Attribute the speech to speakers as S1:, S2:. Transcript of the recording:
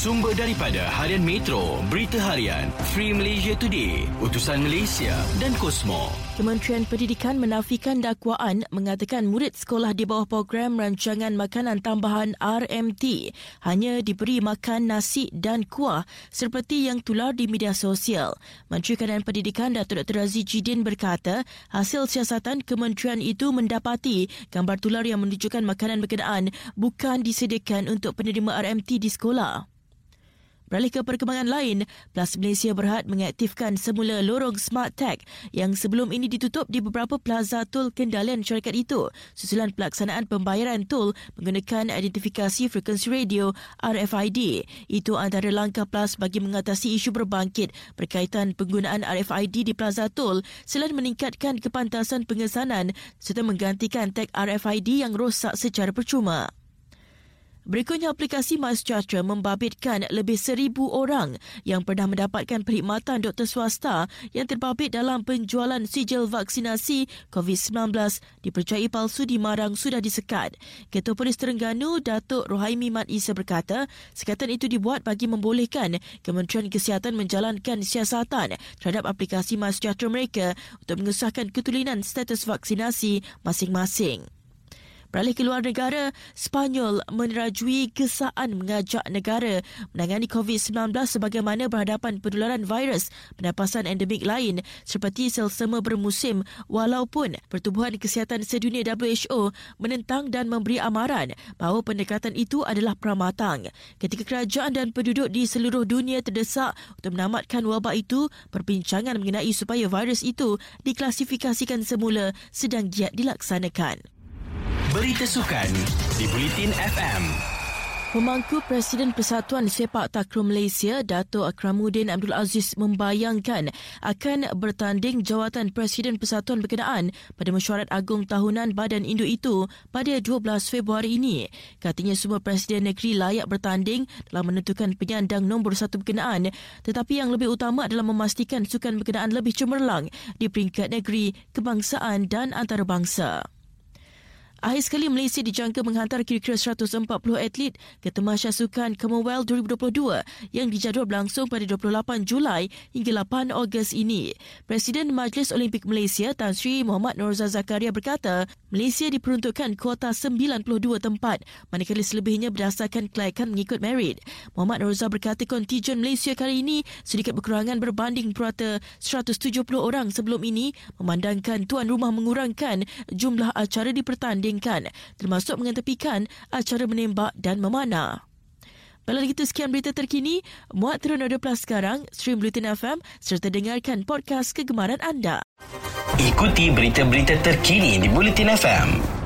S1: Sumber daripada Harian Metro, Berita Harian, Free Malaysia Today, Utusan Malaysia dan Kosmo.
S2: Kementerian Pendidikan menafikan dakwaan mengatakan murid sekolah di bawah program rancangan makanan tambahan RMT hanya diberi makan nasi dan kuah seperti yang tular di media sosial. Menteri Kanan Pendidikan Datuk Dr. Aziz Jidin berkata hasil siasatan kementerian itu mendapati gambar tular yang menunjukkan makanan berkenaan bukan disediakan untuk penerima RMT di sekolah. Beralih ke perkembangan lain, Plus Malaysia berhad mengaktifkan semula lorong Smart Tag yang sebelum ini ditutup di beberapa plaza tol kendalian syarikat itu susulan pelaksanaan pembayaran tol menggunakan identifikasi frekuensi radio RFID. Itu antara langkah Plus bagi mengatasi isu berbangkit berkaitan penggunaan RFID di plaza tol selain meningkatkan kepantasan pengesanan serta menggantikan tag RFID yang rosak secara percuma. Berikutnya aplikasi MySejahtera membabitkan lebih seribu orang yang pernah mendapatkan perkhidmatan doktor swasta yang terbabit dalam penjualan sijil vaksinasi COVID-19 dipercayai palsu di Marang sudah disekat. Ketua Polis Terengganu, Datuk Rohaimi Mat Isa berkata, sekatan itu dibuat bagi membolehkan Kementerian Kesihatan menjalankan siasatan terhadap aplikasi MySejahtera mereka untuk mengesahkan ketulinan status vaksinasi masing-masing. Beralih ke luar negara, Spanyol menerajui kesaan mengajak negara menangani COVID-19 sebagaimana berhadapan penularan virus penapasan endemik lain seperti selsema bermusim walaupun Pertubuhan Kesihatan Sedunia WHO menentang dan memberi amaran bahawa pendekatan itu adalah pramatang. Ketika kerajaan dan penduduk di seluruh dunia terdesak untuk menamatkan wabak itu, perbincangan mengenai supaya virus itu diklasifikasikan semula sedang giat dilaksanakan.
S1: Berita Sukan di Bulletin FM.
S2: Pemangku Presiden Persatuan Sepak Takraw Malaysia, Dato' Akramuddin Abdul Aziz membayangkan akan bertanding jawatan Presiden Persatuan berkenaan pada mesyuarat agung tahunan badan induk itu pada 12 Februari ini. Katanya semua Presiden negeri layak bertanding dalam menentukan penyandang nombor satu berkenaan tetapi yang lebih utama adalah memastikan sukan berkenaan lebih cemerlang di peringkat negeri, kebangsaan dan antarabangsa. Akhir sekali Malaysia dijangka menghantar kira-kira 140 atlet ke Temasya Sukan Commonwealth 2022 yang dijadual berlangsung pada 28 Julai hingga 8 Ogos ini. Presiden Majlis Olimpik Malaysia Tan Sri Muhammad Norza Zakaria berkata, Malaysia diperuntukkan kuota 92 tempat manakala selebihnya berdasarkan kelayakan mengikut merit. Muhammad Norza berkata kontijen Malaysia kali ini sedikit berkurangan berbanding purata 170 orang sebelum ini memandangkan tuan rumah mengurangkan jumlah acara di pertandingan ditandingkan termasuk mengetepikan acara menembak dan memanah. Kalau begitu sekian berita terkini, muat turun Audio Plus sekarang, stream Bulletin FM serta dengarkan podcast kegemaran anda.
S1: Ikuti berita-berita terkini di Bulletin FM.